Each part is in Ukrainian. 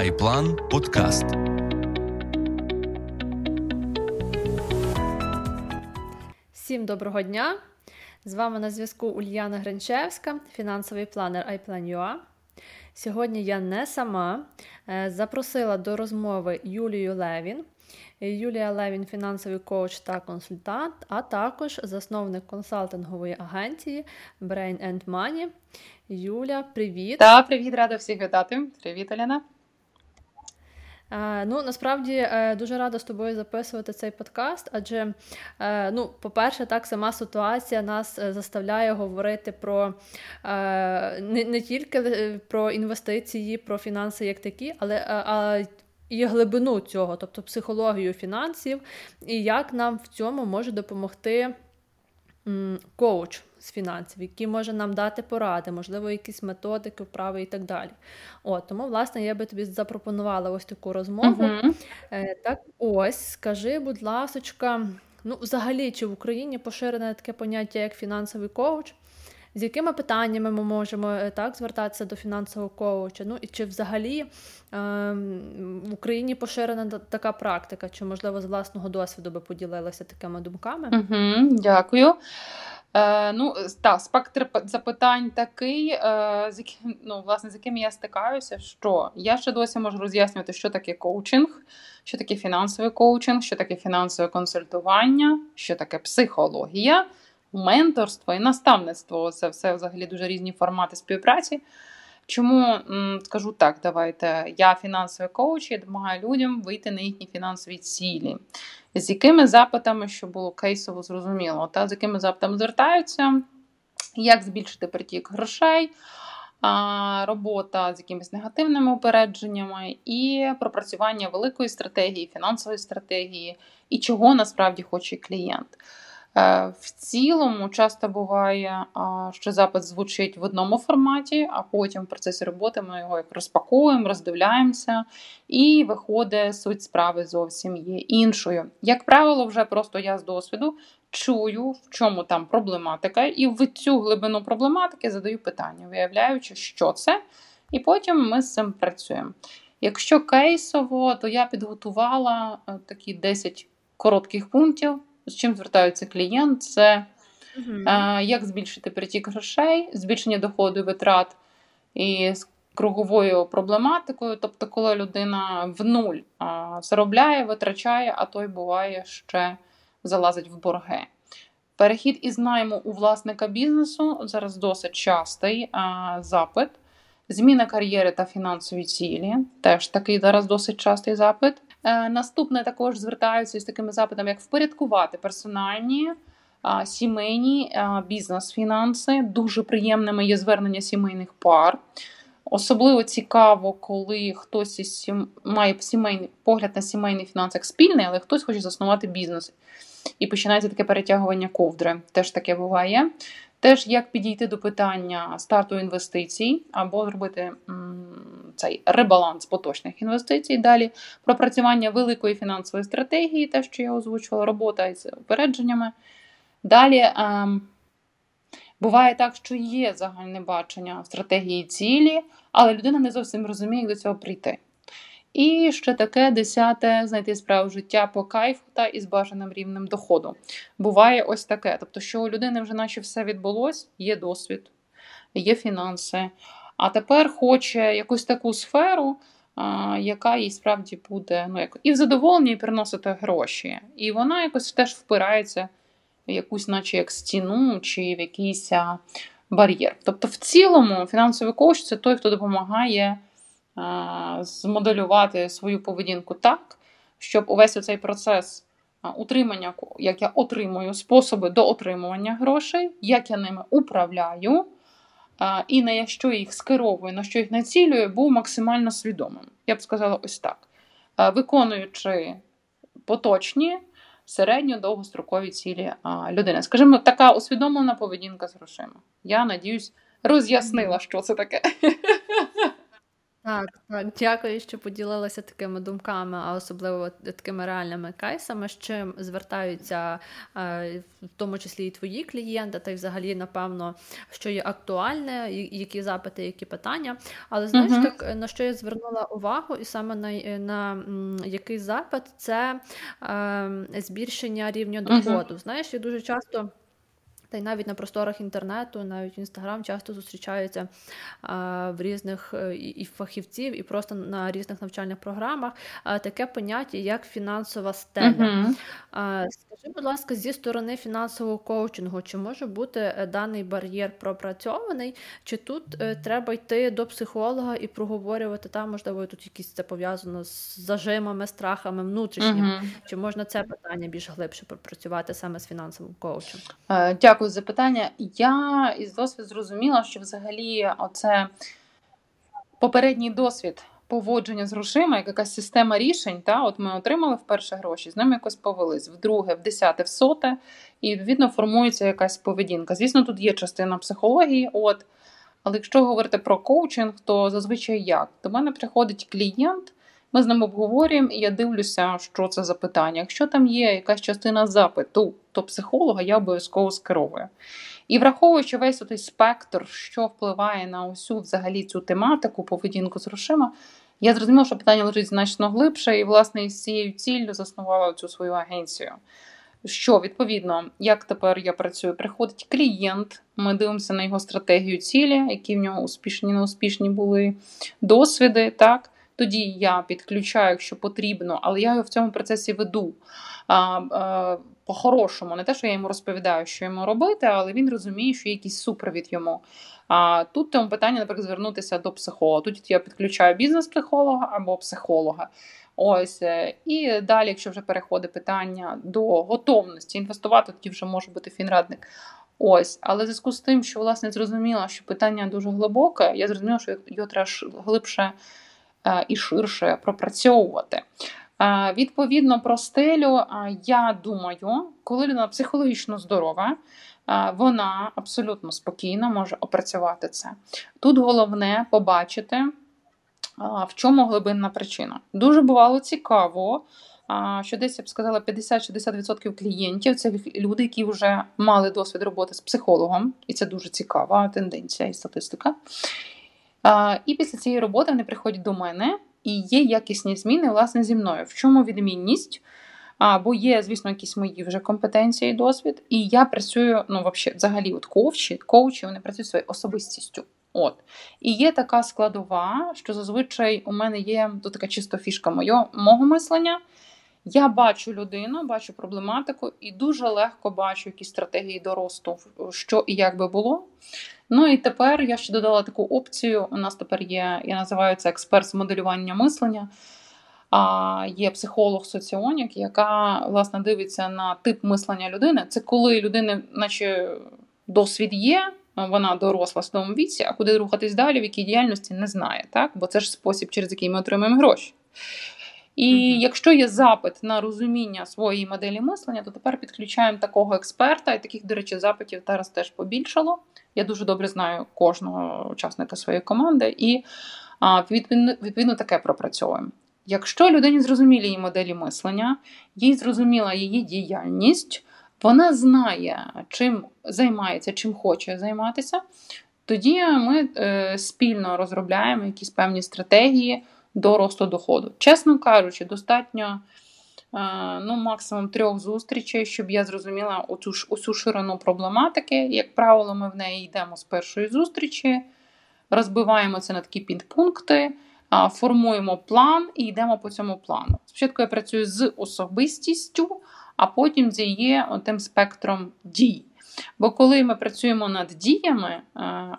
Айплан Подкаст. Всім доброго дня! З вами на зв'язку Ульяна Гринчевська, фінансовий планер iPlan.ua. Сьогодні я не сама е, запросила до розмови Юлію Левін. Юлія Левін, фінансовий коуч та консультант, а також засновник консалтингової агенції Brain and Money. Юля, привіт! Так, привіт, рада всіх вітати. Привіт, Оляна. Е, ну, насправді е, дуже рада з тобою записувати цей подкаст, адже, е, ну, по-перше, так сама ситуація нас заставляє говорити про не тільки про інвестиції, про фінанси як такі, але і глибину цього, тобто психологію фінансів, і як нам в цьому може допомогти коуч з фінансів, який може нам дати поради, можливо, якісь методики, вправи і так далі. От, Тому, власне, я би тобі запропонувала ось таку розмову. Uh-huh. Так ось, скажи, будь ласочка, ну, взагалі, чи в Україні поширене таке поняття, як фінансовий коуч? З якими питаннями ми можемо е, так звертатися до фінансового коуча? Ну і чи взагалі е, в Україні поширена така практика? Чи можливо з власного досвіду би поділилася такими думками? Угу, Дякую. Е, Ну, та, спектр запитань такий, е, з яким, ну, власне, з яким я стикаюся, що я ще досі можу роз'яснювати, що таке коучинг, що таке фінансовий коучинг, що таке фінансове консультування, що таке психологія, менторство і наставництво це все взагалі дуже різні формати співпраці. Чому скажу так, давайте я фінансовий коуч, я допомагаю людям вийти на їхні фінансові цілі. З якими запитами, що було кейсово зрозуміло, та з якими запитами звертаються, як збільшити притік грошей, робота з якимись негативними упередженнями, і пропрацювання великої стратегії, фінансової стратегії, і чого насправді хоче клієнт. Е, в цілому часто буває, що запит звучить в одному форматі, а потім в процесі роботи ми його як розпаковуємо, роздивляємося, і виходить суть справи зовсім є іншою. Як правило, вже просто я з досвіду чую, в чому там проблематика, і в цю глибину проблематики задаю питання, виявляючи, що це, і потім ми з цим працюємо. Якщо кейсово, то я підготувала е, такі 10 коротких пунктів з чим звертаються клієнт, це uh як збільшити притік грошей, збільшення доходу і витрат і з круговою проблематикою. Тобто, коли людина в нуль заробляє, витрачає, а той буває ще залазить в борги. Перехід із найму у власника бізнесу зараз досить частий а, запит. Зміна кар'єри та фінансові цілі теж такий зараз досить частий запит. Е, наступне також звертаються з такими запитами, як впорядкувати персональні. Сімейні бізнес-фінанси дуже приємними є звернення сімейних пар. Особливо цікаво, коли хтось із сім... має сімейний погляд на сімейний фінанс як спільний, але хтось хоче заснувати бізнес. І починається таке перетягування ковдри. Теж таке буває. Теж як підійти до питання старту інвестицій, або зробити цей ребаланс поточних інвестицій. Далі пропрацювання великої фінансової стратегії, те, що я озвучувала, робота із упередженнями. Далі ем, буває так, що є загальне бачення стратегії цілі, але людина не зовсім розуміє, як до цього прийти. І ще таке десяте знайти справу життя по кайфу та із бажаним рівнем доходу. Буває ось таке. Тобто, що у людини вже наче все відбулось, є досвід, є фінанси. А тепер хоче якусь таку сферу, яка їй справді буде ну, як, і в задоволення, і приносити гроші. І вона якось теж впирається в якусь, наче як стіну, чи в якийсь бар'єр. Тобто, в цілому, фінансовий коуч – це той, хто допомагає змоделювати свою поведінку так, щоб увесь цей процес утримання, як я отримую способи до отримування грошей, як я ними управляю, і на що їх скеровую, на що їх націлюю, був максимально свідомим. Я б сказала ось так. Виконуючи поточні. Середньо довгострокові цілі людини. Скажімо, така усвідомлена поведінка з грошима. Я надіюсь, роз'яснила, що це таке. Так, так, дякую, що поділилася такими думками, а особливо такими реальними кейсами, з чим звертаються е, в тому числі і твої клієнти, та й взагалі, напевно, що є актуальне, які запити, які питання. Але знаєш, uh-huh. так на що я звернула увагу, і саме на на який запит це е, збільшення рівня доходу. Uh-huh. Знаєш, я дуже часто. Та й навіть на просторах інтернету, навіть в інстаграм часто зустрічаються а, в різних е, і, і фахівців, і просто на різних навчальних програмах а, таке поняття, як фінансова стеля. Uh-huh. Скажи, будь ласка, зі сторони фінансового коучингу, чи може бути е, даний бар'єр пропрацьований, чи тут е, треба йти до психолога і проговорювати там, можливо, тут якісь це пов'язано з зажимами, страхами внутрішніми, uh-huh. чи можна це питання більш глибше пропрацювати саме з фінансовим коучем? Дякую дякую за питання. Я із досвіду зрозуміла, що взагалі оце попередній досвід поводження з грошима, як якась система рішень. Та, От ми отримали вперше гроші, з ними якось повелись, вдруге, в десяте, в соте, і відповідно формується якась поведінка. Звісно, тут є частина психології. от, Але якщо говорити про коучинг, то зазвичай як? До мене приходить клієнт. Ми з ним обговорюємо, і я дивлюся, що це за питання. Якщо там є якась частина запиту, то психолога я обов'язково скеровую. І враховуючи весь той спектр, що впливає на усю взагалі цю тематику, поведінку з грошима, я зрозуміла, що питання лежить значно глибше, і, власне, із цією ціллю заснувала цю свою агенцію. Що, відповідно, як тепер я працюю? Приходить клієнт, ми дивимося на його стратегію цілі, які в нього успішні, неуспішні були досвіди. так? Тоді я підключаю, якщо потрібно, але я його в цьому процесі веду. По-хорошому, не те, що я йому розповідаю, що йому робити, але він розуміє, що є якийсь супровід йому. А тут тому питання, наприклад, звернутися до психолога. Тут я підключаю бізнес-психолога або психолога. Ось е, і далі, якщо вже переходить питання до готовності інвестувати, тоді вже може бути фінрадник. Ось, але в зв'язку з тим, що власне зрозуміла, що питання дуже глибоке, я зрозуміла, що його треба глибше і ширше пропрацьовувати. Е, відповідно про стелю, е, я думаю, коли людина психологічно здорова, вона абсолютно спокійно може опрацювати це. Тут головне побачити, в чому глибинна причина. Дуже бувало цікаво, що десь я б сказала 50-60% клієнтів це люди, які вже мали досвід роботи з психологом, і це дуже цікава тенденція і статистика. І після цієї роботи вони приходять до мене і є якісні зміни власне зі мною. В чому відмінність? А, Бо є, звісно, якісь мої вже компетенції і досвід. І я працюю, ну, взагалі, от коучі, коучі, вони працюють своєю особистістю. От. І є така складова, що зазвичай у мене є тут така чисто фішка моє, мого мислення. Я бачу людину, бачу проблематику і дуже легко бачу якісь стратегії до росту, що і як би було. Ну і тепер я ще додала таку опцію. У нас тепер є, я називаю це експерт з моделювання мислення. А Є психолог соціонік, яка власне дивиться на тип мислення людини. Це коли людина, наче досвід є, вона доросла в своєму віці, а куди рухатись далі, в якій діяльності не знає, так? бо це ж спосіб, через який ми отримуємо гроші. І mm-hmm. якщо є запит на розуміння своєї моделі мислення, то тепер підключаємо такого експерта, і таких, до речі, запитів зараз теж побільшало. Я дуже добре знаю кожного учасника своєї команди, і відповідно, відповідно таке пропрацьовуємо. Якщо людині зрозумілі її моделі мислення, їй зрозуміла її діяльність, вона знає, чим займається, чим хоче займатися, тоді ми е, спільно розробляємо якісь певні стратегії до росту доходу. Чесно кажучи, достатньо е, ну, максимум трьох зустрічей, щоб я зрозуміла оцю, оцю ширину проблематики. Як правило, ми в неї йдемо з першої зустрічі, розбиваємо це на такі підпункти. Формуємо план і йдемо по цьому плану. Спочатку я працюю з особистістю, а потім з її тим спектром дій. Бо коли ми працюємо над діями, е,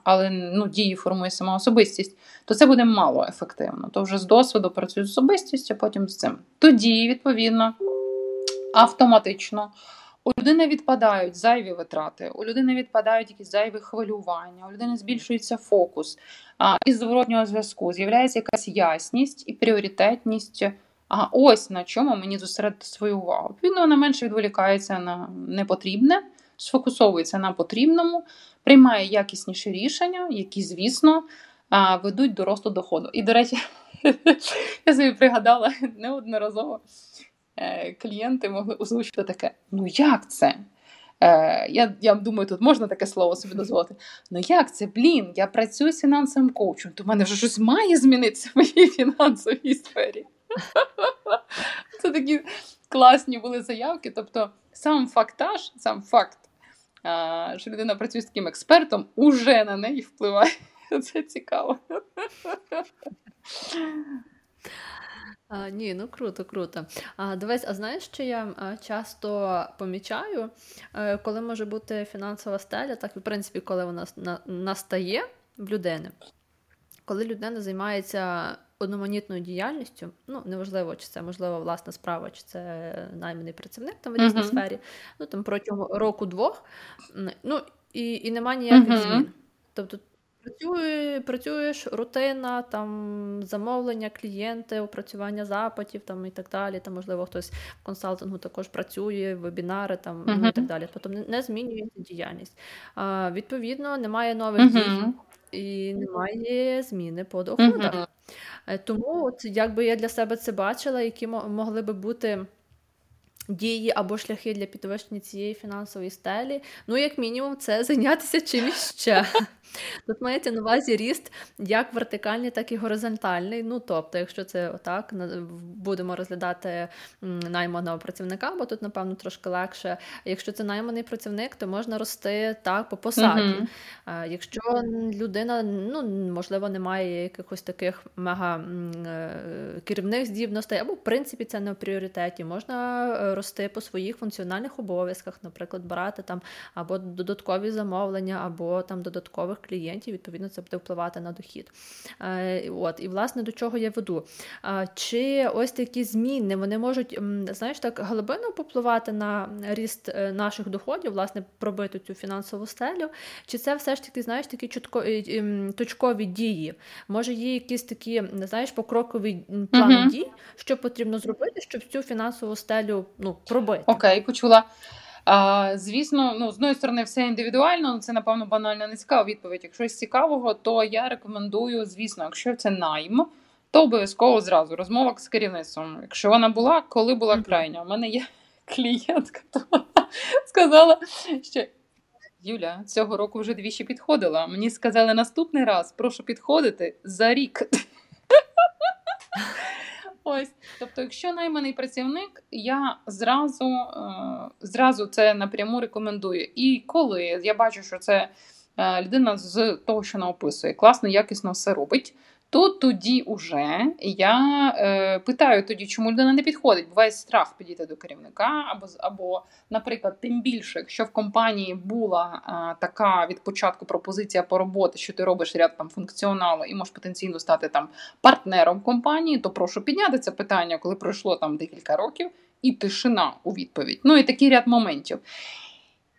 але ну, дії формує сама особистість, то це буде мало ефективно. То вже з досвіду працюю з особистістю, а потім з цим. Тоді, відповідно, автоматично. У людини відпадають зайві витрати, у людини відпадають якісь зайві хвилювання, у людини збільшується фокус. А із зворотнього зв'язку з'являється якась ясність і пріоритетність. А ось на чому мені зосередити свою увагу. Відповідно, вона менше відволікається на непотрібне, сфокусовується на потрібному, приймає якісніші рішення, які, звісно, ведуть до росту доходу. І, до речі, я собі пригадала неодноразово е, клієнти могли озвучити таке: ну як це? Е, Я я думаю, тут можна таке слово собі дозволити. Ну як це, блін? Я працюю з фінансовим коучем, то в мене вже щось має змінитися в моїй фінансовій сфері. Це такі класні були заявки. Тобто, сам фактаж, сам факт, що людина працює з таким експертом, уже на неї впливає. Це цікаво. А, Ні, ну круто, круто. А дивись, а знаєш, що я часто помічаю, е, коли може бути фінансова стеля, так в принципі, коли вона настає в людини, коли людина займається одноманітною діяльністю, ну неважливо, чи це можливо власна справа, чи це найманий працівник там в різній uh-huh. сфері, ну там протягом року-двох, ну і і немає ніяких uh-huh. змін. Тобто Працює, працюєш, рутина, там замовлення, клієнти, опрацювання запитів там і так далі. Там, можливо, хтось в консалтингу також працює, вебінари там uh-huh. ну, і так далі. Тобто не, не змінюється діяльність. А, Відповідно, немає нових uh-huh. дій і немає зміни по доходах. Uh-huh. Тому, от якби я для себе це бачила, які могли би бути. Дії або шляхи для підвищення цієї фінансової стелі, ну, як мінімум, це зайнятися чимось ще. Тут мається на увазі ріст як вертикальний, так і горизонтальний. Ну, тобто, якщо це отак, будемо розглядати найманого працівника, бо тут, напевно, трошки легше. Якщо це найманий працівник, то можна рости так по посаді. Uh-huh. Якщо людина, ну, можливо, не має якихось таких мега е, керівних здібностей, або, в принципі, це не в пріоритеті, можна е, рости по своїх функціональних обов'язках, наприклад, брати там або додаткові замовлення, або там додаткових клієнтів, відповідно, це буде впливати на дохід. Е, от, І, власне, до чого я веду. Чи ось такі зміни вони можуть, знаєш, так глибинно попливати на ріст е, наших доходів, власне, пробити цю фінансову стелю, чи це все ж таки, знаєш, такі чутко, е, точкові дії? Може, є якісь такі, знаєш, покрокові плани uh дій, що потрібно зробити, щоб цю фінансову стелю ну, пробити? Окей, почула. А, Звісно, ну з одної сторони, все індивідуально, це напевно банально не цікава відповідь. Якщо щось цікавого, то я рекомендую, звісно, якщо це найм, то обов'язково зразу розмова з керівництвом. Якщо вона була, коли була крайня. У мене є клієнтка, то сказала, що Юля цього року вже двічі підходила. Мені сказали наступний раз, прошу підходити за рік. Ось, тобто, якщо найманий працівник, я зразу е, зразу це напряму рекомендую. І коли? Я бачу, що це е, людина з того, що вона описує, класно, якісно все робить, то тоді уже я е, питаю тоді, чому людина не підходить. Буває страх підійти до керівника, або, або, наприклад, тим більше, якщо в компанії була е, така від початку пропозиція по роботі, що ти робиш ряд там функціоналу і можеш потенційно стати там партнером компанії, то прошу підняти це питання, коли пройшло там декілька років, і тишина у відповідь. Ну і такий ряд моментів.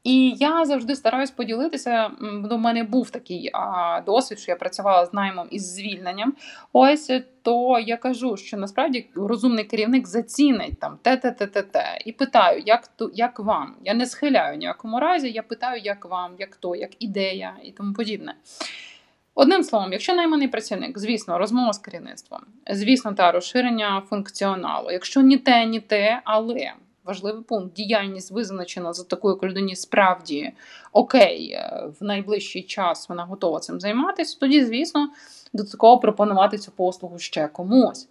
І я завжди стараюсь поділитися. До мене був такий а, досвід, що я працювала з наймом із звільненням. Ось то я кажу, що насправді розумний керівник зацінить там те-те-те-те-те. і питаю, як то як вам? Я не схиляю ніякому разі. Я питаю, як вам, як то, як ідея і тому подібне. Одним словом, якщо найманий працівник, звісно, розмова з керівництвом, звісно, та розширення функціоналу. Якщо ні те, ні те, але важливий пункт. Діяльність визначена за такою, людині справді окей, е, в найближчий час вона готова цим займатися, тоді, звісно, додатково пропонувати цю послугу ще комусь.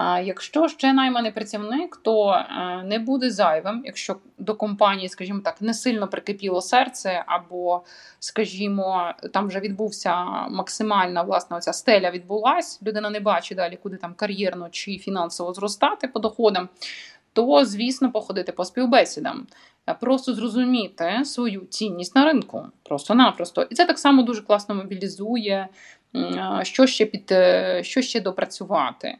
А якщо ще найманий працівник, то е, не буде зайвим, якщо до компанії, скажімо так, не сильно прикипіло серце, або, скажімо, там вже відбувся максимальна власне оця стеля відбулась, людина не бачить далі, куди там кар'єрно чи фінансово зростати по доходам то, звісно, походити по співбесідам, е, просто зрозуміти свою цінність на ринку, просто-напросто. І це так само дуже класно мобілізує, е, що ще під е, що ще допрацювати.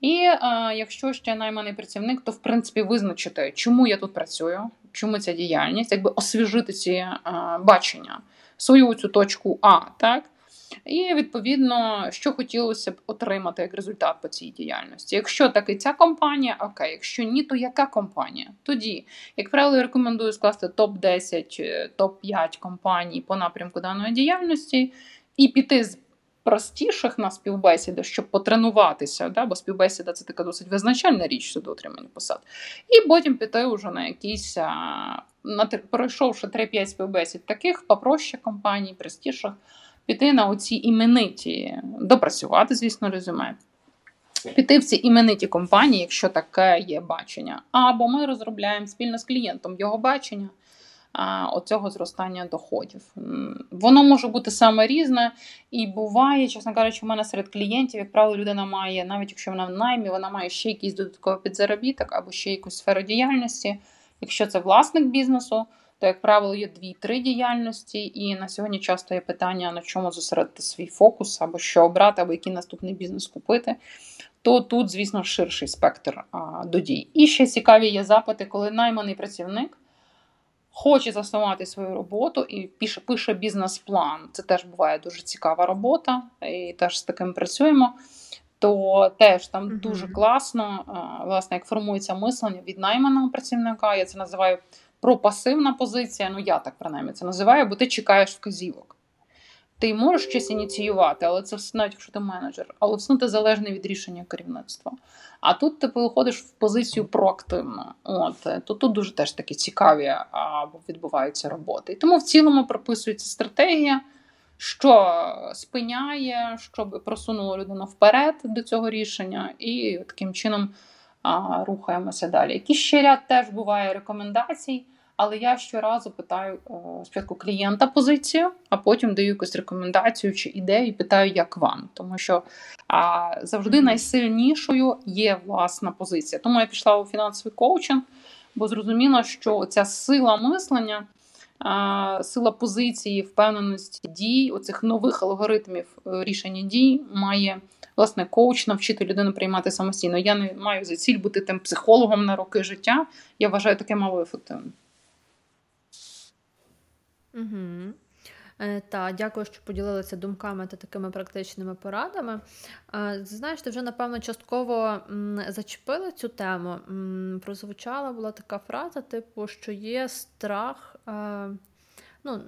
І а, якщо ще найманий працівник, то в принципі визначити, чому я тут працюю, чому ця діяльність, якби освіжити ці а, бачення, свою цю точку А, так. І відповідно, що хотілося б отримати як результат по цій діяльності. Якщо таки ця компанія, окей, якщо ні, то яка компанія? Тоді, як правило, я рекомендую скласти топ-10, топ-5 компаній по напрямку даної діяльності і піти з простіших на співбесіди, щоб потренуватися, да? бо співбесіда це така досить визначальна річ щодо отримання посад. І потім піти вже на якісь, на, пройшовши 3-5 співбесід таких, попроще компаній, простіших, піти на оці імениті, допрацювати, звісно, резюме. Піти в ці імениті компанії, якщо таке є бачення. Або ми розробляємо спільно з клієнтом його бачення оцього зростання доходів. Воно може бути саме різне, і буває, чесно кажучи, у мене серед клієнтів, як правило, людина має, навіть якщо вона в наймі, вона має ще якийсь додатковий підзаробіток або ще якусь сферу діяльності. Якщо це власник бізнесу, то, як правило, є дві-три діяльності, і на сьогодні часто є питання, на чому зосередити свій фокус, або що обрати, або який наступний бізнес купити. То тут, звісно, ширший спектр а, до дій. І ще цікаві є запити, коли найманий працівник хоче заснувати свою роботу і пише, пише бізнес-план. Це теж буває дуже цікава робота, і теж з таким працюємо. То теж там mm-hmm. дуже класно, власне, як формується мислення від найманого працівника. Я це називаю пропасивна позиція. Ну, я так принаймні це називаю, бо ти чекаєш вказівок. Ти можеш щось ініціювати, але це все навіть якщо ти менеджер, але все ти залежний від рішення керівництва. А тут ти виходиш в позицію проактивно. От е, то тут дуже теж такі цікаві або відбуваються роботи. І тому в цілому прописується стратегія, що спиняє, щоб просунуло людину вперед до цього рішення, і таким чином а, рухаємося далі. Який ще ряд теж буває рекомендацій. Але я щоразу питаю о, спочатку клієнта позицію, а потім даю якусь рекомендацію чи ідею і питаю, як вам. Тому що а, завжди найсильнішою є власна позиція. Тому я пішла у фінансовий коучинг, бо зрозуміла, що ця сила мислення, сила позиції, впевненості дій, оцих нових алгоритмів е, рішення дій має. Власне, коуч навчити людину приймати самостійно. Я не маю за ціль бути тим психологом на роки життя. Я вважаю таке мало ефективним. Угу. Та, дякую, що поділилися думками та такими практичними порадами. Е, знаєш, ти вже, напевно, частково зачепила цю тему. Прозвучала була така фраза, типу, що є страх. Е, ну,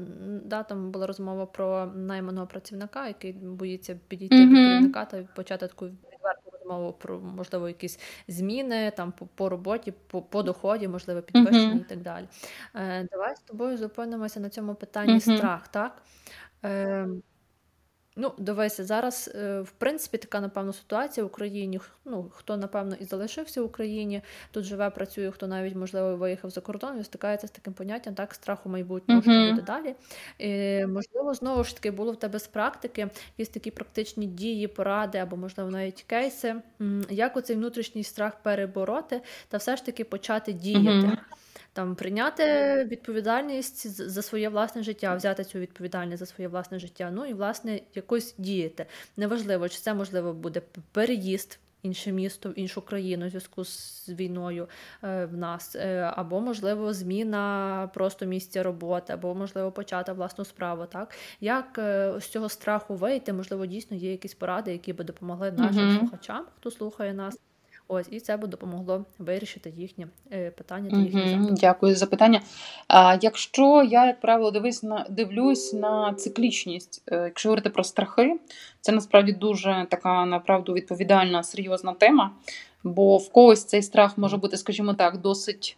да, Там була розмова про найманого працівника, який боїться підійти mm-hmm. до керівника та почати таку відверту розмову про можливо якісь зміни там по, по роботі, по по доході, можливо, підвищення mm-hmm. і так далі. Е, Давай з тобою зупинимося на цьому питанні mm-hmm. страх, так? Е, Ну, дивися, зараз, е, в принципі, така, напевно, ситуація в Україні. Ну, Хто, напевно, і залишився в Україні, тут живе, працює, хто навіть, можливо, виїхав за кордон, він стикається з таким поняттям, так, страху майбутнього, uh-huh. що буде далі. І, Можливо, знову ж таки, було в тебе з практики якісь такі практичні дії, поради або, можливо, навіть кейси, як оцей внутрішній страх перебороти та все ж таки почати діяти. Uh-huh там прийняти відповідальність за своє власне життя, взяти цю відповідальність за своє власне життя, ну і власне якось діяти. Неважливо, чи це можливо буде переїзд. Інше місто в іншу країну в зв'язку з війною е, в нас, е, або, можливо, зміна просто місця роботи, або, можливо, почати власну справу. Так Як е, з цього страху вийти, можливо, дійсно є якісь поради, які би допомогли нашим mm-hmm. слухачам, хто слухає нас. Ось і це б допомогло вирішити їхні е, питання та їхні запити. Дякую за питання. А якщо я, як правило, дивись на дивлюсь на циклічність, е, якщо говорити про страхи, це насправді дуже така направду відповідальна, серйозна тема. Бо в когось цей страх може бути, скажімо так, досить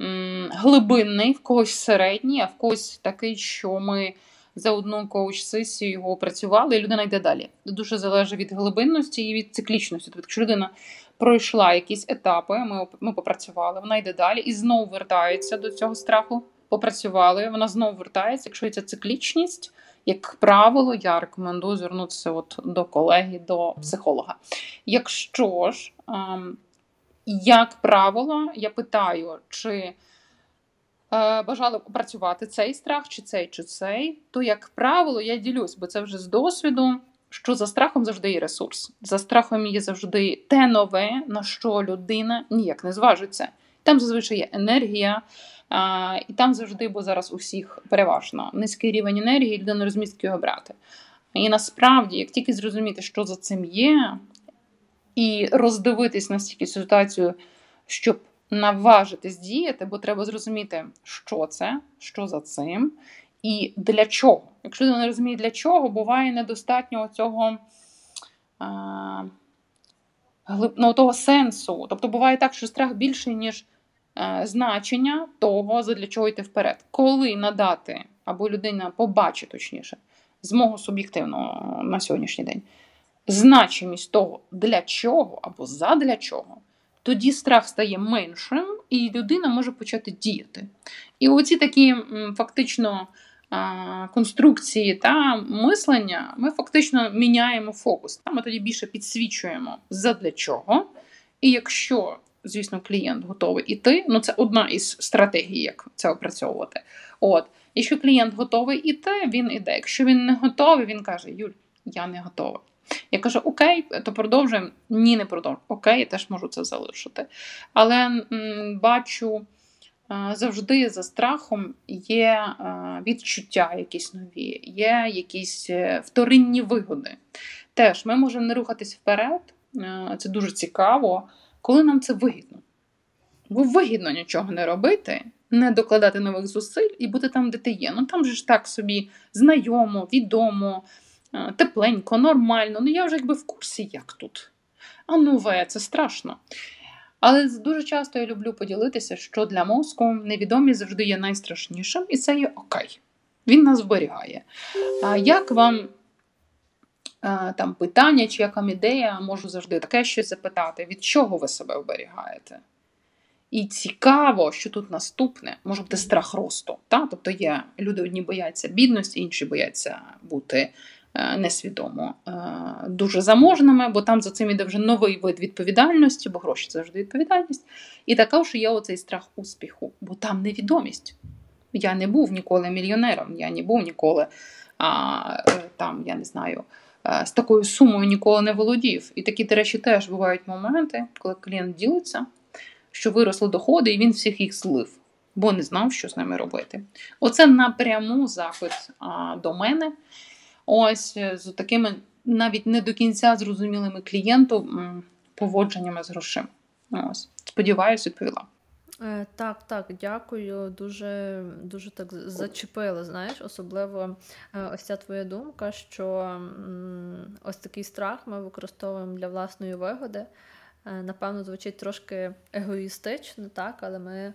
м, глибинний, в когось середній, а в когось такий, що ми. За одну коуч-сесію його опрацювали, і людина йде далі. Дуже залежить від глибинності і від циклічності. Тобто, якщо людина пройшла якісь етапи, ми ми попрацювали, вона йде далі і знову вертається до цього страху. Попрацювали, вона знову вертається. Якщо ця циклічність, як правило, я рекомендую звернутися от до колеги, до психолога. Якщо ж, ем, як правило, я питаю, чи е, бажали опрацювати цей страх, чи цей, чи цей, то, як правило, я ділюсь, бо це вже з досвіду що за страхом завжди є ресурс. За страхом є завжди те нове, на що людина ніяк не зважиться. Там зазвичай є енергія, а, і там завжди, бо зараз у всіх переважно низький рівень енергії, людина розуміє, його брати. І насправді, як тільки зрозуміти, що за цим є, і роздивитись настільки ситуацію, щоб наважитись діяти, бо треба зрозуміти, що це, що за цим, і для чого. Якщо людина не розуміє, для чого, буває недостатньо цього ну, того сенсу. Тобто буває так, що страх більший, ніж а, значення того, для чого йти вперед. Коли надати, або людина побачить, точніше, з мого суб'єктивного на сьогоднішній день, значимість того, для чого або задля чого. Тоді страх стає меншим, і людина може почати діяти. І оці такі фактично конструкції та мислення, ми фактично міняємо фокус. Ми тоді більше підсвічуємо задля чого. І якщо, звісно, клієнт готовий іти, ну це одна із стратегій, як це опрацьовувати. От, якщо клієнт готовий іти, він іде. Якщо він не готовий, він каже: Юль, я не готовий. Я кажу, окей, то продовжуємо. Ні, не продовжуємо. Окей, я теж можу це залишити. Але м, бачу завжди за страхом є відчуття якісь нові, є якісь е, вторинні вигоди. Теж ми можемо не рухатись вперед, е, це дуже цікаво, коли нам це вигідно. Бо вигідно нічого не робити, не докладати нових зусиль і бути там, де ти є. Ну там же ж так собі знайомо, відомо, е, тепленько, нормально. Ну я вже якби в курсі, як тут. А нове, це страшно. Але дуже часто я люблю поділитися, що для мозку невідомість завжди є найстрашнішим, і це є окей. Він нас зберігає. А як вам там питання, чи яка ідея, можу завжди таке щось запитати, від чого ви себе оберігаєте? І цікаво, що тут наступне може бути страх росту. Та? Тобто є люди одні бояться бідності, інші бояться бути Е, несвідомо е, дуже заможними, бо там за цим іде вже новий вид відповідальності, бо гроші це завжди відповідальність. І також є оцей страх успіху, бо там невідомість. Я не був ніколи мільйонером, я не був ніколи а, е, там, я не знаю, з такою сумою ніколи не володів. І такі, до речі, теж бувають моменти, коли клієнт ділиться, що виросли доходи, і він всіх їх злив, бо не знав, що з ними робити. Оце напряму запит а, до мене. Ось е, з такими навіть не до кінця зрозумілими клієнту поводженнями з грошима. Ось, сподіваюсь, відповіла. Е, так, так, дякую. Дуже дуже так зачепило. Знаєш, особливо е, ось ця твоя думка, що ось такий страх ми використовуємо для власної вигоди. Напевно, звучить трошки егоїстично, так, але ми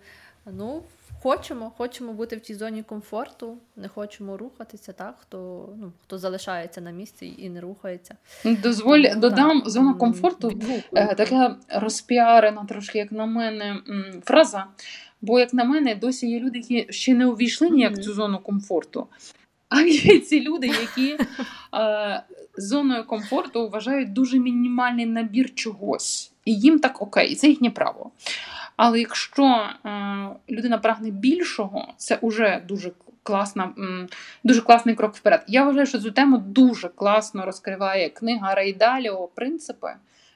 ну, Хочемо, хочемо бути в цій зоні комфорту, не хочемо рухатися, так хто ну хто залишається на місці і не рухається. Дозволь Тому, додам так. зона комфорту, е, така розпіарена, трошки як на мене, фраза. Бо, як на мене, досі є люди, які ще не увійшли ніяк в цю зону комфорту. А є ці люди, які е, зоною комфорту вважають дуже мінімальний набір чогось. І їм так окей, це їхнє право. Але якщо е, людина прагне більшого, це вже дуже класна, дуже класний крок вперед. Я вважаю, що цю тему дуже класно розкриває книга Рейдаліо Принципи.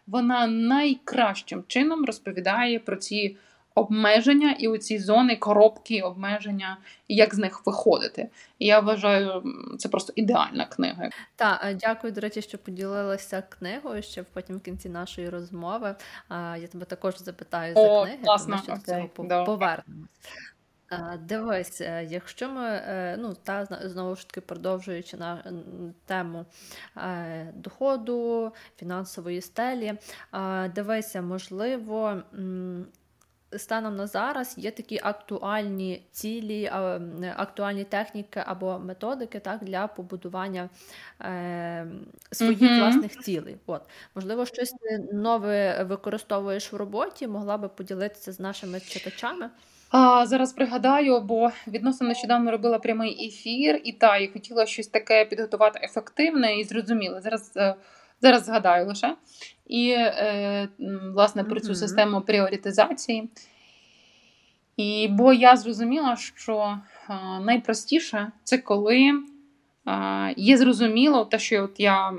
Вона найкращим чином розповідає про ці обмеження і оці зони, коробки, обмеження, і як з них виходити. І я вважаю, це просто ідеальна книга. Так, дякую, до речі, що поділилася книгою ще потім в кінці нашої розмови. Я тебе також запитаю за книги, класно. тому що до цього да. повернемось. Дивись, е, якщо ми е, ну та знову ж таки продовжуючи на тему е, доходу, фінансової стелі, дивися, можливо, станом на зараз є такі актуальні цілі, актуальні техніки або методики так, для побудування е, своїх mm-hmm. власних цілей. От. Можливо, щось нове використовуєш в роботі, могла би поділитися з нашими читачами. А, Зараз пригадаю, бо відносно нещодавно робила прямий ефір, і та, і хотіла щось таке підготувати ефективне і зрозуміле. Зараз е, зараз згадаю лише. І, е, власне, про цю систему пріоритизації. І бо я зрозуміла, що е, найпростіше це коли е, є зрозуміло те, що от я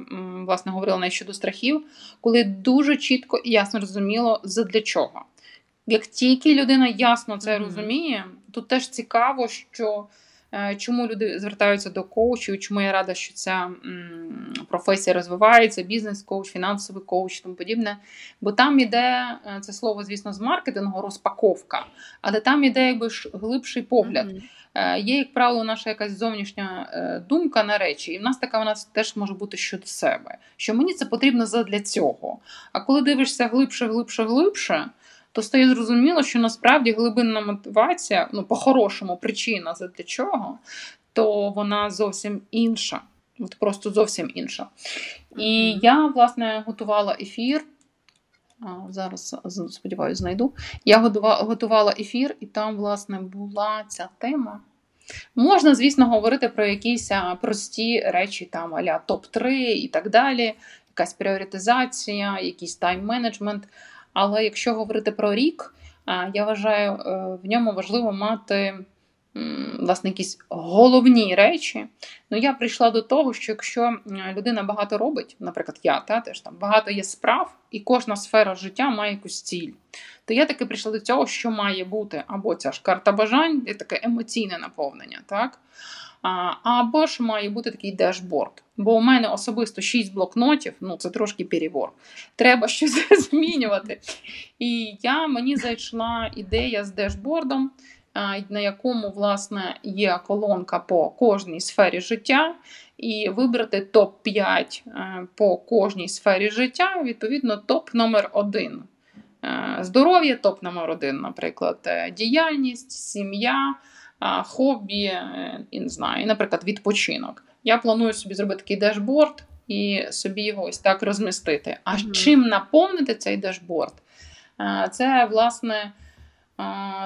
власне говорила не щодо страхів, коли дуже чітко і ясно розуміло, задля чого. Як тільки людина ясно це mm-hmm. розуміє, то теж цікаво, що чому люди звертаються до коучів? Чому я рада, що ця професія розвивається, бізнес-коуч, фінансовий коуч, тому подібне. Бо там іде е, це слово, звісно, з маркетингу, розпаковка, але там іде якби глибший погляд. Mm-hmm. Є, як правило, наша якась зовнішня думка на речі, і в нас така вона теж може бути щодо себе. Що мені це потрібно задля цього. А коли дивишся глибше, глибше, глибше то стає зрозуміло, що насправді глибинна мотивація, ну, по-хорошому, причина за для чого, то вона зовсім інша. От Просто зовсім інша. І я, власне, готувала ефір. Зараз, сподіваюся, знайду. Я готувала ефір, і там, власне, була ця тема. Можна, звісно, говорити про якісь прості речі, там аля топ-3 і так далі, якась пріоритизація, якийсь тайм-менеджмент. Але якщо говорити про рік, я вважаю, е, в ньому важливо мати власне якісь головні речі. Ну, я прийшла до того, що якщо людина багато робить, наприклад, я та, теж там багато є справ, і кожна сфера життя має якусь ціль, то я таки прийшла до цього, що має бути або ця ж карта бажань, і таке емоційне наповнення. так? Або ж має бути такий дешборд. Бо у мене особисто 6 блокнотів, ну це трошки перебор. Треба щось змінювати. І я мені зайшла ідея з дешбордом, на якому власне є колонка по кожній сфері життя, і вибрати топ-5 е, по кожній сфері життя, відповідно, топ номер 1 е, Здоров'я, топ номер 1 наприклад, е, діяльність, сім'я хобі, е, і не знаю, наприклад, відпочинок. Я планую собі зробити такий дешборд і собі його ось так розмістити. А mm-hmm. чим наповнити цей дешборд? Це, власне,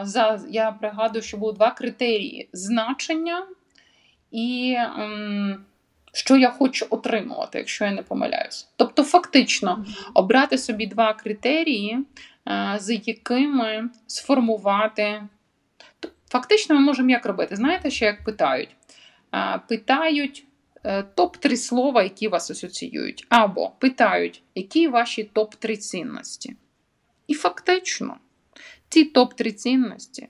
за, я пригадую, що було два критерії: значення і що я хочу отримувати, якщо я не помиляюсь. Тобто, фактично, обрати собі два критерії, з якими сформувати Фактично, ми можемо як робити? Знаєте, що як питають? Питають е, топ-3 слова, які вас асоціюють, або питають, які ваші топ-3 цінності. І фактично, ці топ-3 цінності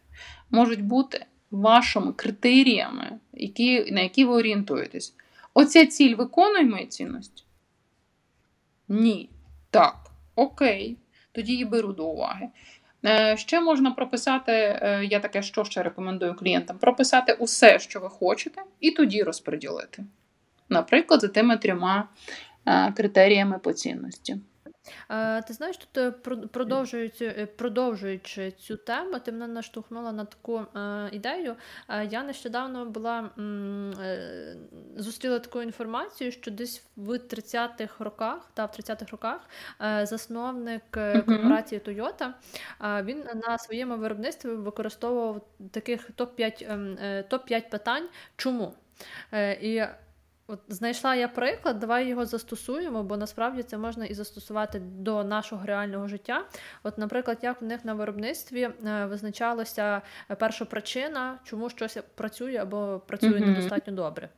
можуть бути вашими критеріями, які, на які ви орієнтуєтесь. Оця ціль виконує мої цінності? Ні. Так, окей. Тоді її беру до уваги. Е, ще можна прописати, е, я таке що ще рекомендую клієнтам: прописати усе, що ви хочете, і тоді розподілити. Наприклад, за тими трьома е, критеріями по цінності. Ти знаєш, тут е, продовжуючи е, продовжуючи цю тему, ти мене наштовхнула на таку е, ідею. Я нещодавно була зустріла таку інформацію, що десь в 30-х роках, та в 30-х роках засновник корпорації Toyota, він на своєму виробництві використовував таких топ-5 ем, топ-5 питань. Чому? І От знайшла я приклад, давай його застосуємо, бо насправді це можна і застосувати до нашого реального життя. От, наприклад, як в них на виробництві е, визначалася перша причина, чому щось працює або працює mm-hmm. недостатньо добре.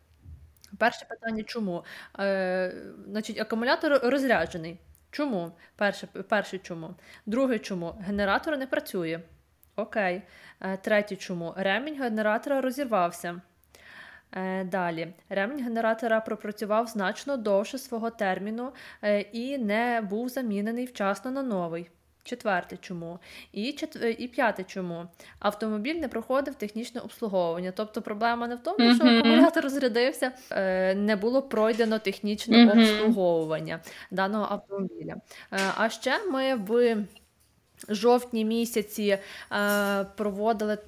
Перше питання, чому? Е, Значить, акумулятор розряджений. Чому? Перше, перше чому? Друге, чому? Генератор не працює. Окей. Е, третє, чому? Ремінь генератора розірвався. Е, далі, ремінь генератора пропрацював значно довше свого терміну е, і не був замінений вчасно на новий. Четверте чому. І чет... Е, і п'яте чому. Автомобіль не проходив технічне обслуговування. Тобто проблема не в тому, що акумулятор розрядився, не було пройдено технічне обслуговування даного автомобіля. А ще ми в жовтні місяці проводили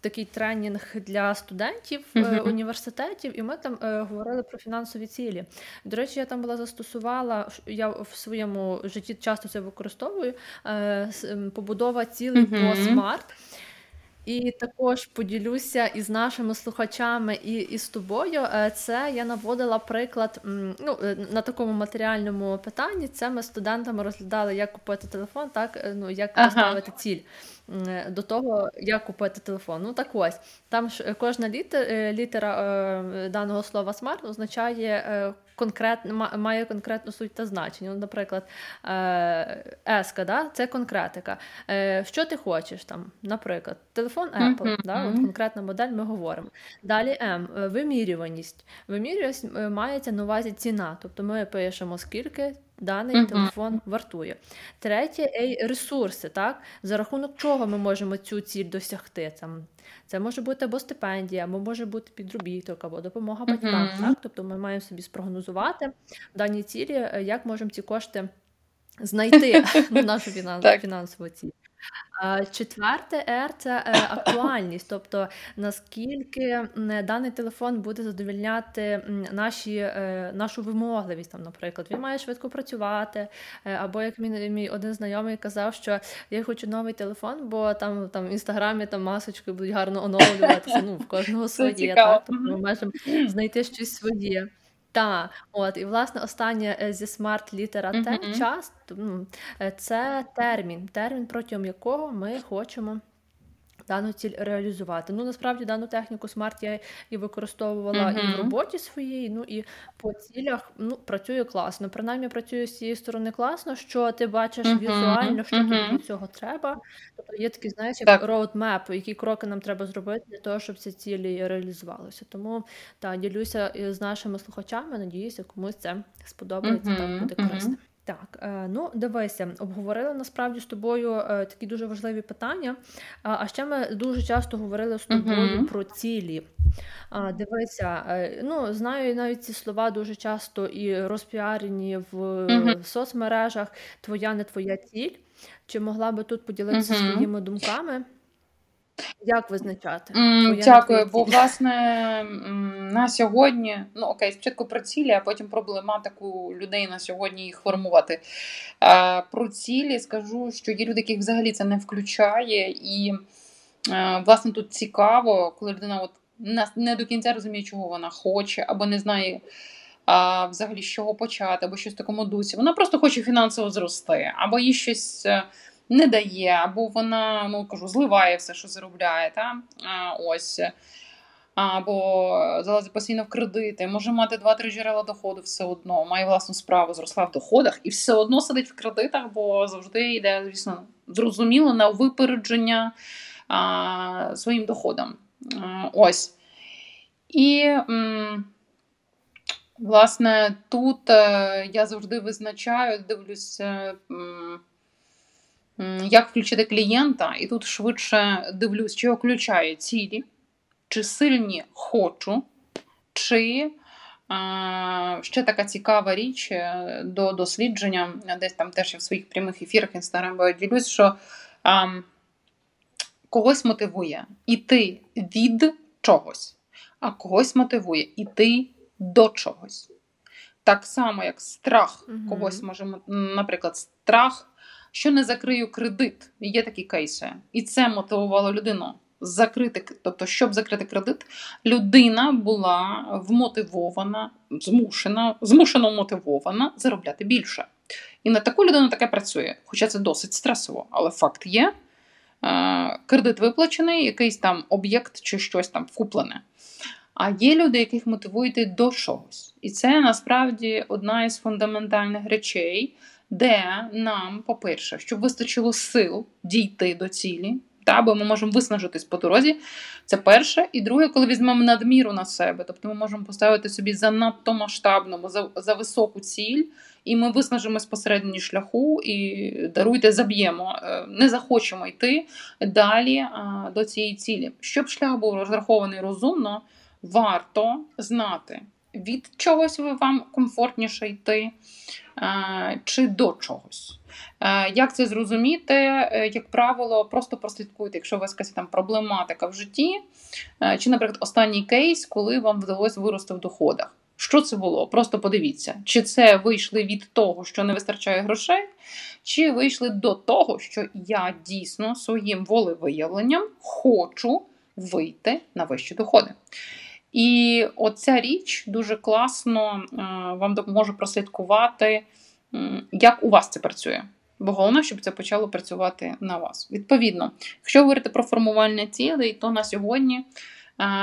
такий тренінг для студентів uh-huh. університетів, і ми там е, говорили про фінансові цілі. До речі, я там була застосувала, я в своєму житті часто це використовую. Е, побудова цілей uh-huh. по смарт. І також поділюся із нашими слухачами і, і з тобою. Е, це я наводила приклад ну, е, на такому матеріальному питанні. Це ми студентами розглядали, як купити телефон, так е, ну як ага. поставити ціль до того, як купити телефон. Ну так ось там ж кожна літера, літера даного слова смарт означає конкретно має конкретну суть та значення. Наприклад, е, еска, да, це конкретика. Е, що ти хочеш там? Наприклад, телефон Apple, mm-hmm. да, от конкретна модель ми говоримо. Далі М вимірюваність. Вимірюваність мається на увазі ціна. Тобто ми пишемо скільки даний uh-huh. телефон вартує. Третє ресурси, так? за рахунок чого ми можемо цю ціль досягти. Там, Це може бути або стипендія, або може бути підробіток, або допомога батькам. Uh-huh. Так? Тобто ми маємо собі спрогнозувати дані цілі, е, як можемо ці кошти знайти на нашу фінансову ціль. Четверте R – це е, актуальність, тобто наскільки даний телефон буде задовільняти наші, е, нашу вимогливість. Там, Наприклад, він має швидко працювати, е, або як мій, мій один знайомий казав, що я хочу новий телефон, бо там там в інстаграмі там масочки будуть гарно оновлюватися. Ну, в кожного своє, так? Тобто ми можемо знайти щось своє. Так, от і власне останнє е, зі SMART літера Т час ну, е, це термін, термін, протягом якого ми хочемо дану ціль реалізувати. Ну, насправді дану техніку SMART я і використовувала uh-huh. і в роботі своїй, ну і по цілях ну, працює класно. Принаймні працює з цієї сторони класно, що ти бачиш uh-huh. візуально, що uh-huh. тобі цього треба. Тобто є такий, знаєш, як roadmap, які кроки нам треба зробити для того, щоб ці цілі реалізувалися. Тому так, ділюся з нашими слухачами. Надіюся, комусь це сподобається так буде корисно. Так, е, ну дивися, обговорили насправді з тобою е, такі дуже важливі питання. А ще ми дуже часто говорили з тобою uh-huh. про цілі. Дивися, е, ну знаю навіть ці слова дуже часто і розпіарені в uh-huh. соцмережах. Твоя не твоя ціль. Чи могла би тут поділитися uh-huh. своїми думками? Як визначати? Mm, дякую, бо власне на сьогодні, ну окей, спочатку про цілі, а потім проблематику людей на сьогодні їх формувати. А, Про цілі скажу, що є люди, яких взагалі це не включає, і власне тут цікаво, коли людина от не до кінця розуміє, чого вона хоче, або не знає. А, Взагалі, з чого почати, або щось в такому дусі. Вона просто хоче фінансово зрости, або їй щось е, не дає, або вона ну кажу, зливає все, що заробляє. Та? А, ось. Або залазить постійно в кредити, може мати два-три джерела доходу все одно, має власну справу, зросла в доходах і все одно сидить в кредитах, бо завжди йде, звісно, зрозуміло на випередження а, своїм доходам. А, ось. І, м, власне, тут е, я завжди визначаю, дивлюся. М, як включити клієнта, і тут швидше дивлюсь, чи включає цілі, чи сильні хочу, чи ще така цікава річ е, до дослідження, десь там теж я в своїх прямих ефірах інстаграм ділюсь, що когось мотивує іти від чогось, а когось мотивує іти до чогось. Так само, як страх когось може, наприклад, страх що не закрию кредит. Є такі кейси. І це мотивувало людину. Закрити, тобто, щоб закрити кредит, людина була вмотивована, змушена, змушено мотивована заробляти більше. І на таку людину таке працює. Хоча це досить стресово, але факт є. Е, кредит виплачений, якийсь там об'єкт чи щось там куплене. А є люди, яких мотивуєте до чогось. І це насправді одна із фундаментальних речей, де нам, по-перше, щоб вистачило сил дійти до цілі, та, бо ми можемо виснажитись по дорозі. Це перше. І друге, коли візьмемо надміру на себе, тобто ми можемо поставити собі занадто масштабну, за, за високу ціль, і ми виснажимось посередині шляху і даруйте, заб'ємо, е, не захочемо йти далі до цієї цілі. Щоб шлях був розрахований розумно, варто знати. Від чогось вам комфортніше йти, Е, чи до чогось. Е, як це зрозуміти? Е, як правило, просто прослідкуйте, якщо у вас якась там проблематика в житті, чи, наприклад, останній кейс, коли вам вдалося вирости в доходах. Що це було? Просто подивіться, чи це вийшли від того, що не вистачає грошей, чи вийшли до того, що я дійсно своїм волевиявленням хочу вийти на вищі доходи. І оця річ дуже класно е, вам допоможе прослідкувати, як у вас це працює. Бо головне, щоб це почало працювати на вас. Відповідно, якщо говорити про формування цілей, то на сьогодні е,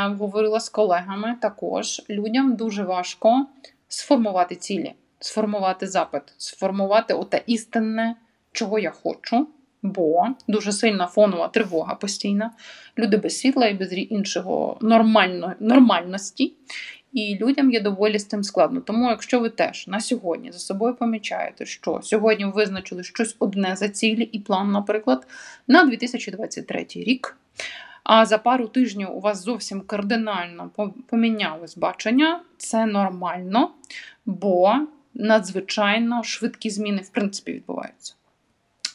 говорила з колегами також людям дуже важко сформувати цілі, сформувати запит, сформувати оте істинне, чого я хочу. Бо дуже сильна фонова тривога постійна, люди без світла і без іншого нормально, нормальності. І людям є доволі з цим складно. Тому, якщо ви теж на сьогодні за собою помічаєте, що сьогодні визначили щось одне за цілі і план, наприклад, на 2023 рік. А за пару тижнів у вас зовсім кардинально помінялось бачення, це нормально, бо надзвичайно швидкі зміни в принципі відбуваються.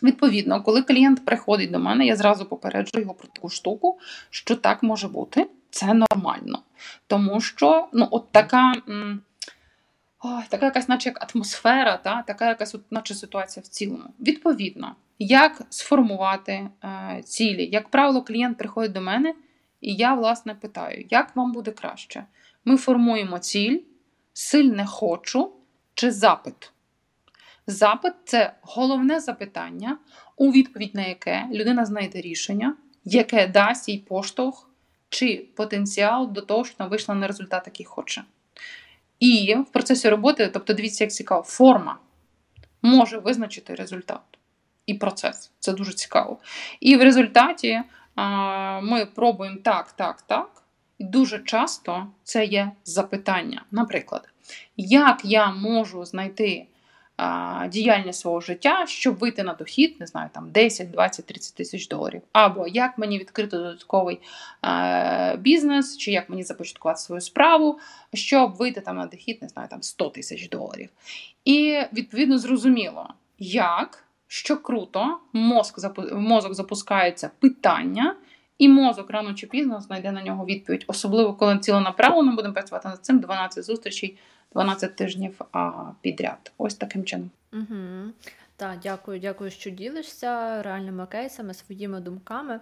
Відповідно, коли клієнт приходить до мене, я зразу попереджую його про таку штуку, що так може бути, це нормально. Тому що ну, от така. Ой, така якась, наче як атмосфера, та, така якась, наче ситуація в цілому. Відповідно, як сформувати е, цілі? Як правило, клієнт приходить до мене, і я, власне, питаю, як вам буде краще? Ми формуємо ціль, сильне хочу чи запит. Запит це головне запитання, у відповідь на яке людина знайде рішення, яке дасть їй поштовх чи потенціал до того, що вона вийшла на результат, який хоче. І в процесі роботи, тобто, дивіться, як цікаво, форма може визначити результат і процес. Це дуже цікаво. І в результаті а, ми пробуємо так, так, так. І дуже часто це є запитання. Наприклад, як я можу знайти діяльність свого життя, щоб вийти на дохід, не знаю, там 10, 20, 30 тисяч доларів. Або як мені відкрити додатковий бізнес, чи як мені започаткувати свою справу, щоб вийти там на дохід, не знаю, там 100 тисяч доларів. І відповідно зрозуміло, як, що круто, мозк, мозок запускається питання. І мозок рано чи пізно знайде на нього відповідь, особливо коли ціленаправлено будемо працювати над цим 12 зустрічей 12 тижнів а, підряд. Ось таким чином. Угу. Так, дякую, дякую, що ділишся реальними кейсами, своїми думками.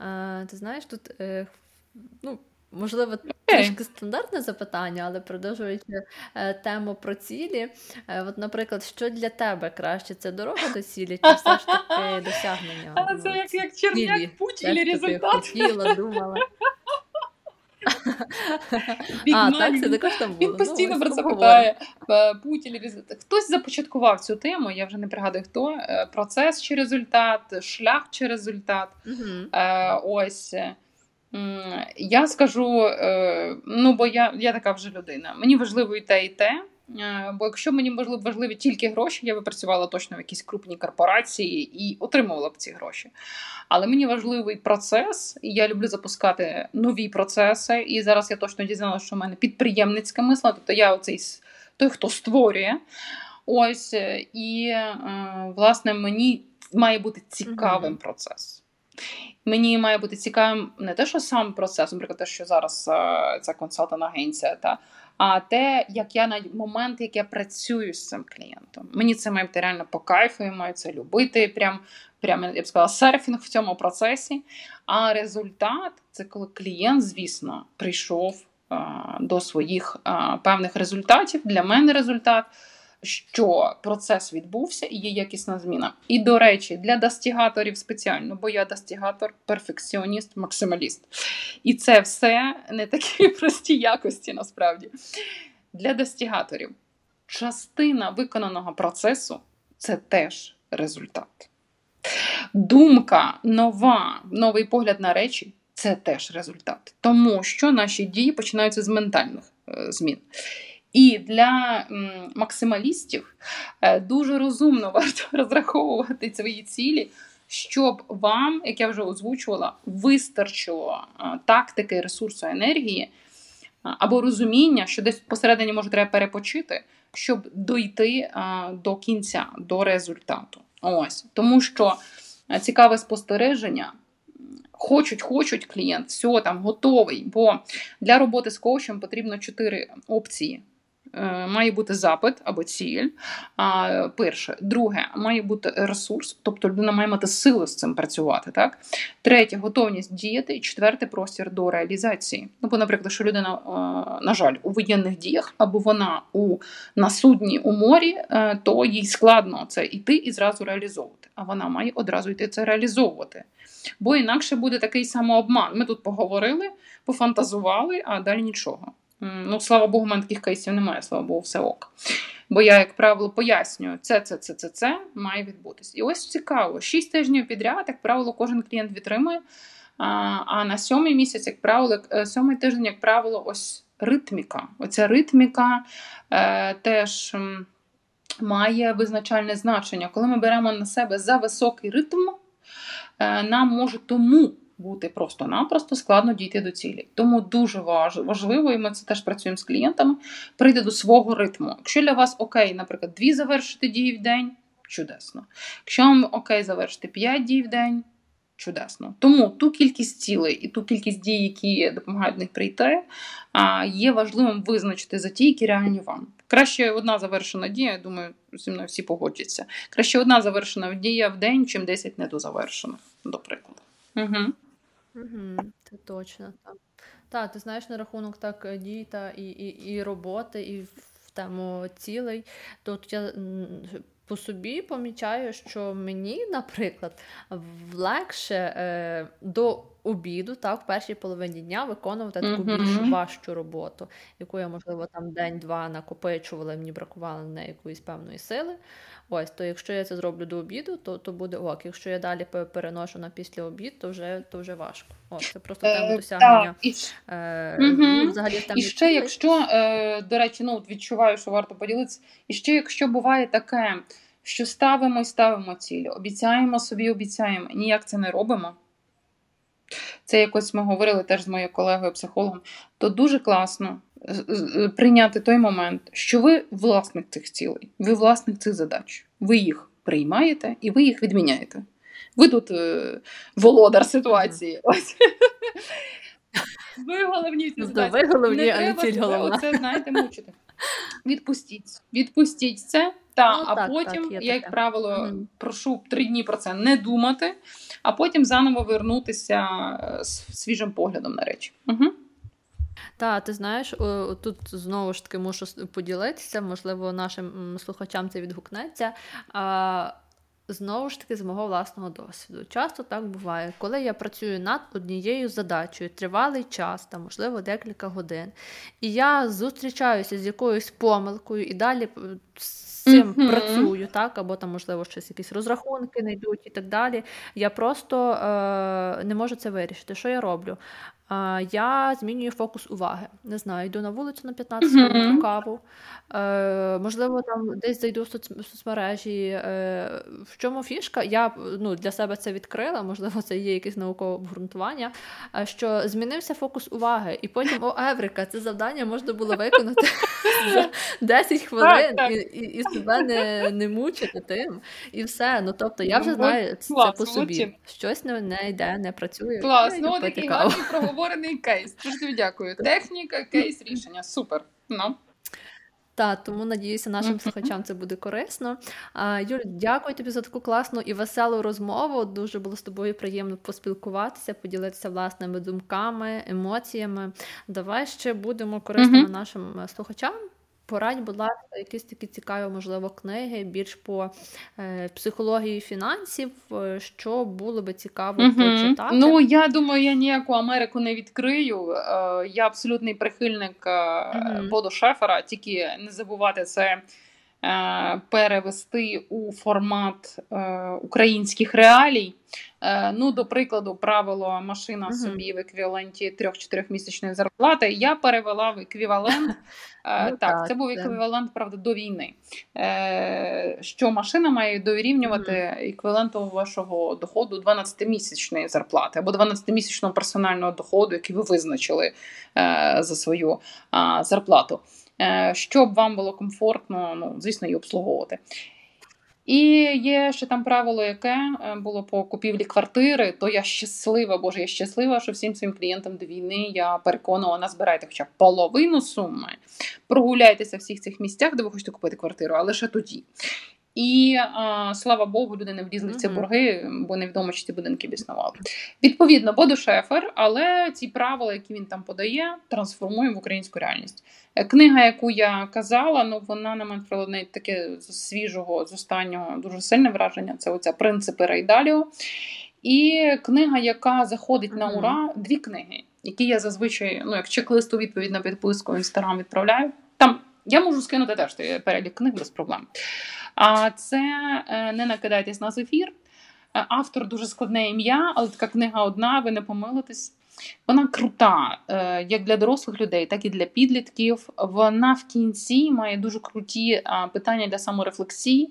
Е, Ти знаєш, тут е, ну, можливо трішки стандартне запитання, але продовжуючи е, тему про цілі. Е, от, наприклад, що для тебе краще? Це дорога до цілі, чи все ж таки досягнення? Але це як як черняк путь і результат. Хотіла, думала. А, так, це також там було. Він постійно ну, про це питає. Е, Путіль, хтось започаткував цю тему, я вже не пригадую хто. Е, процес чи результат, шлях чи результат. Е, ось. Я скажу, ну бо я я така вже людина. Мені важливо і те, і те. Е, бо якщо мені можливо важливі тільки гроші, я би працювала точно в якійсь крупній корпорації і отримувала б ці гроші. Але мені важливий процес, і я люблю запускати нові процеси. І зараз я точно дізналася, що в мене підприємницьке мисло, тобто я оцей той, хто створює. Ось і е, власне мені має бути цікавим mm-hmm. процес. Мені має бути цікавим не те, що сам процес, наприклад, те, що зараз е, ця консалтинг агенція, та а те, як я на момент, як я працюю з цим клієнтом. Мені це має реально по кайфу, я маю це любити. Прям, прям я б сказала, серфінг в цьому процесі. А результат це коли клієнт, звісно, прийшов а, до своїх а, певних результатів. Для мене результат що процес відбувся і є якісна зміна. І, до речі, для достігаторів спеціально, бо я достігатор, перфекціоніст, максималіст. І це все не такі прості якості насправді. Для достігаторів частина виконаного процесу це теж результат. Думка нова, новий погляд на речі це теж результат. Тому що наші дії починаються з ментальних е, змін. І для максималістів е, дуже розумно варто розраховувати свої цілі, щоб вам, як я вже озвучувала, вистачило е, тактики, ресурсу енергії е, або розуміння, що десь посередині може треба перепочити, щоб дойти до кінця, до результату. Ось тому, що цікаве спостереження. Хочуть, хочуть клієнт, все там готовий. Бо для роботи з коучем потрібно чотири опції має бути запит або ціль. Перше. Друге, має бути ресурс, тобто людина має мати силу з цим працювати. Так? Третє готовність діяти. І четверте простір до реалізації. Ну, бо, наприклад, що людина, е, на жаль, у воєнних діях або вона у на судні у морі, е, то їй складно це йти і зразу реалізовувати. А вона має одразу йти це реалізовувати. Бо інакше буде такий самообман. Ми тут поговорили, пофантазували, а далі нічого. Ну, слава Богу, у мене таких кейсів немає, слава Богу, все ок. Бо я, як правило, пояснюю, це, це, це, це, це має відбутись. І ось цікаво, шість тижнів підряд, як правило, кожен клієнт відтримує. А а на сьомий місяць, як правило, е, сьомий тиждень, як правило, ось ритміка. Оця ритміка е, теж має визначальне значення. Коли ми беремо на себе за високий ритм, е, нам може тому бути просто-напросто складно дійти до цілі. Тому дуже важливо, і ми це теж працюємо з клієнтами, прийти до свого ритму. Якщо для вас окей, наприклад, дві завершити дії в день, чудесно. Якщо вам окей завершити п'ять дій в день, чудесно. Тому ту кількість цілей і ту кількість дій, які допомагають в них прийти, є важливим визначити за ті, які реальні вам. Краще одна завершена дія, я думаю, зі мною всі погодяться. Краще одна завершена дія в день, чим 10 недозавершених, до прикладу. Угу. Угу, Це точно. Так, Так, ти знаєш на рахунок так е, дій та і, і, і роботи, і в тему цілей, то я по собі помічаю, що мені, наприклад, легше е, до обіду, так, в першій половині дня виконувати таку більш важчу роботу, яку я, можливо, там день-два накопичувала, мені бракувало на якоїсь певної сили. Ось, то якщо я це зроблю до обіду, то то буде ок. Якщо я далі переношу на після обід, то вже то вже важко. О, це просто тема е, досягнення. Е, е, ну, взагалі І ще, якщо, е, до речі, ну відчуваю, що варто поділитися, і ще якщо буває таке, що ставимо і ставимо цілі, обіцяємо собі, обіцяємо, ніяк це не робимо. Це якось ми говорили теж з моєю колегою психологом, то дуже класно прийняти той момент, що ви власник цих цілей, ви власник цих задач. Ви їх приймаєте і ви їх відміняєте. Ви тут е, володар ситуації. Ось. Ви головні ці задачі. Ви головні, а не ціль головна. Оце, знаєте, мучити. Відпустіть. Відпустіть це. Та, ну, а так, потім, так, я, як правило, mm прошу три дні про це не думати, а потім заново вернутися е, з свіжим поглядом на речі. Угу. Та, ти знаєш, тут знову ж таки мушу поділитися, можливо, нашим слухачам це відгукнеться. Знову ж таки, з мого власного досвіду. Часто так буває, коли я працюю над однією задачею, тривалий час, там, можливо, декілька годин, і я зустрічаюся з якоюсь помилкою і далі з цим mm-hmm. працюю, так, або там, можливо, щось якісь розрахунки не йдуть і так далі. Я просто е- не можу це вирішити. Що я роблю? Я змінюю фокус уваги. Не знаю, йду на вулицю на 15 хвилин mm-hmm. каву. Е, Можливо, там десь зайду в соцмережі. Е, В чому фішка? Я ну, для себе це відкрила, можливо, це є якесь наукове обґрунтування. Що змінився фокус уваги, і потім о, Еврика, це завдання можна було виконати за 10 хвилин і себе не не мучити тим. І все. Ну тобто я вже знаю це по собі. Щось не, йде, не працює. Клас, ну такий гарний проговорений кейс. Дуже тобі дякую. Техніка, кейс, рішення. Супер. Ну. Та тому надіюся, нашим слухачам це буде корисно. Юль, дякую тобі за таку класну і веселу розмову. Дуже було з тобою приємно поспілкуватися, поділитися власними думками, емоціями. Давай ще будемо корисними mm-hmm. нашим слухачам. Порадь, будь ласка, якісь такі цікаві, можливо, книги більш по е, психології фінансів, е, що було би цікаво угу. почитати. Ну, я думаю, я ніяку Америку не відкрию. Е, я абсолютний прихильник угу. Бодо Шефера, тільки не забувати це. Е, перевести у формат е, українських реалій. Е, ну, До прикладу, правило машина uh-huh. собі в еквіваленті 3-4 місячної зарплати. Я перевела в еквівалент. Ну, так, це був еквівалент, правда, до війни. Що машина має дорівнювати еквіваленту вашого доходу 12-місячної зарплати або 12-місячного персонального доходу, який ви визначили за свою зарплату. Е, щоб вам було комфортно, ну, звісно, її обслуговувати. І є ще там правило, яке е, було по купівлі квартири, то я щаслива, боже, я щаслива, що всім своїм клієнтам до війни я переконувала, назбирайте хоча б половину суми, прогуляйтеся в всіх цих місцях, де ви хочете купити квартиру, але ще тоді. І а, слава Богу, люди не влізли в ці борги, бо невідомо, чи ці будинки біснували. Відповідно, Бодо Шефер, але ці правила, які він там подає, трансформуємо в українську реальність. Е, книга, яку я казала, ну вона на мене пролоне таке з свіжого, з останнього дуже сильне враження. Це оця принципи Рейдаліо. І книга, яка заходить на ура, дві книги. які я зазвичай, ну як чек-листу відповідь на підписку в інстаграм відправляю. Там я можу скинути теж перелік книг без проблем. А це е, не накидайтесь на зефір. Е, автор дуже складне ім'я, але така книга одна, ви не помилитесь. Вона крута, е, як для дорослих людей, так і для підлітків. Вона в кінці має дуже круті питання для саморефлексії.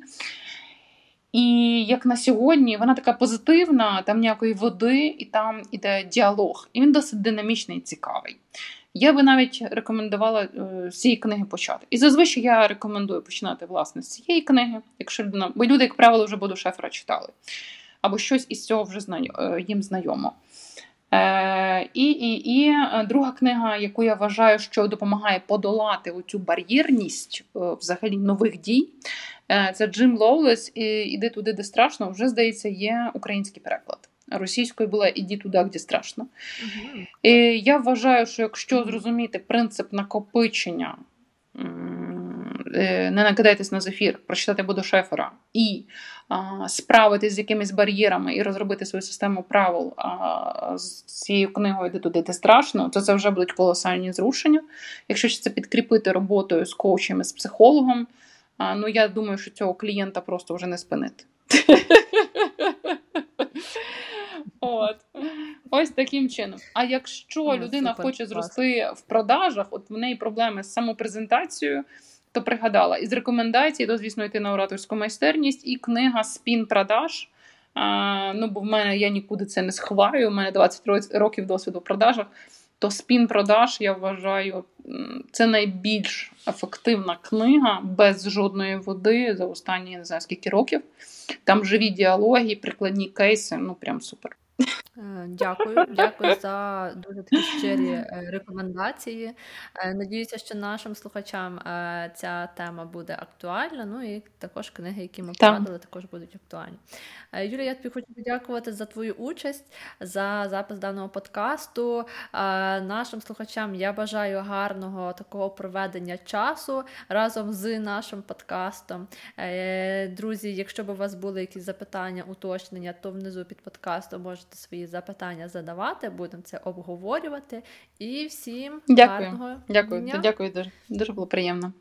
І як на сьогодні, вона така позитивна, там ніякої води, і там іде діалог. І він досить динамічний і цікавий. Я би навіть рекомендувала е, з цієї книги почати. І зазвичай я рекомендую починати власне з цієї книги, якщо людина, бо люди, як правило, вже Боду Шефера читали, або щось із цього вже е, їм знайомо. Е, І і, і е, друга книга, яку я вважаю, що допомагає подолати оцю бар'єрність взагалі нових дій, це Джим Лоулес Іди туди, де страшно, вже здається, є український переклад. Російською була Іди туди, де страшно. Угу. І Я вважаю, що якщо зрозуміти принцип накопичення, е, не накидайтесь на зефір, прочитати Бодо Шефера і справитись з якимись бар'єрами і розробити свою систему правил з цією книгою, де туди де страшно, то це вже будуть колосальні зрушення. Якщо це підкріпити роботою з коучем і з психологом, ну я думаю, що цього клієнта просто вже не спинити. От. Ось таким чином. А якщо ну, людина супер, хоче зрости в продажах, от в неї проблеми з самопрезентацією, то пригадала із рекомендацій, то, звісно, йти на ораторську майстерність і книга Спін продаж. А, Ну, бо в мене я нікуди це не сховаю. У мене 20 років досвіду в продажах. То спін продаж, я вважаю, це найбільш ефективна книга без жодної води за останні не знаю скільки років. Там живі діалоги, прикладні кейси. Ну прям супер. Е, дякую, дякую за дуже такі щирі е, рекомендації. Е, надіюся, що нашим слухачам ця тема буде актуальна. Ну і також книги, які ми порадили, також будуть актуальні. Юлія, я тобі хочу подякувати за твою участь, за запис даного подкасту. Нашим слухачам я бажаю гарного такого проведення часу разом з нашим подкастом. Друзі, якщо б у вас були якісь запитання, уточнення, то внизу під подкастом можете свої запитання задавати, будемо це обговорювати. І всім дякую. гарного дякую. дня. Дякую дуже. Дуже було приємно.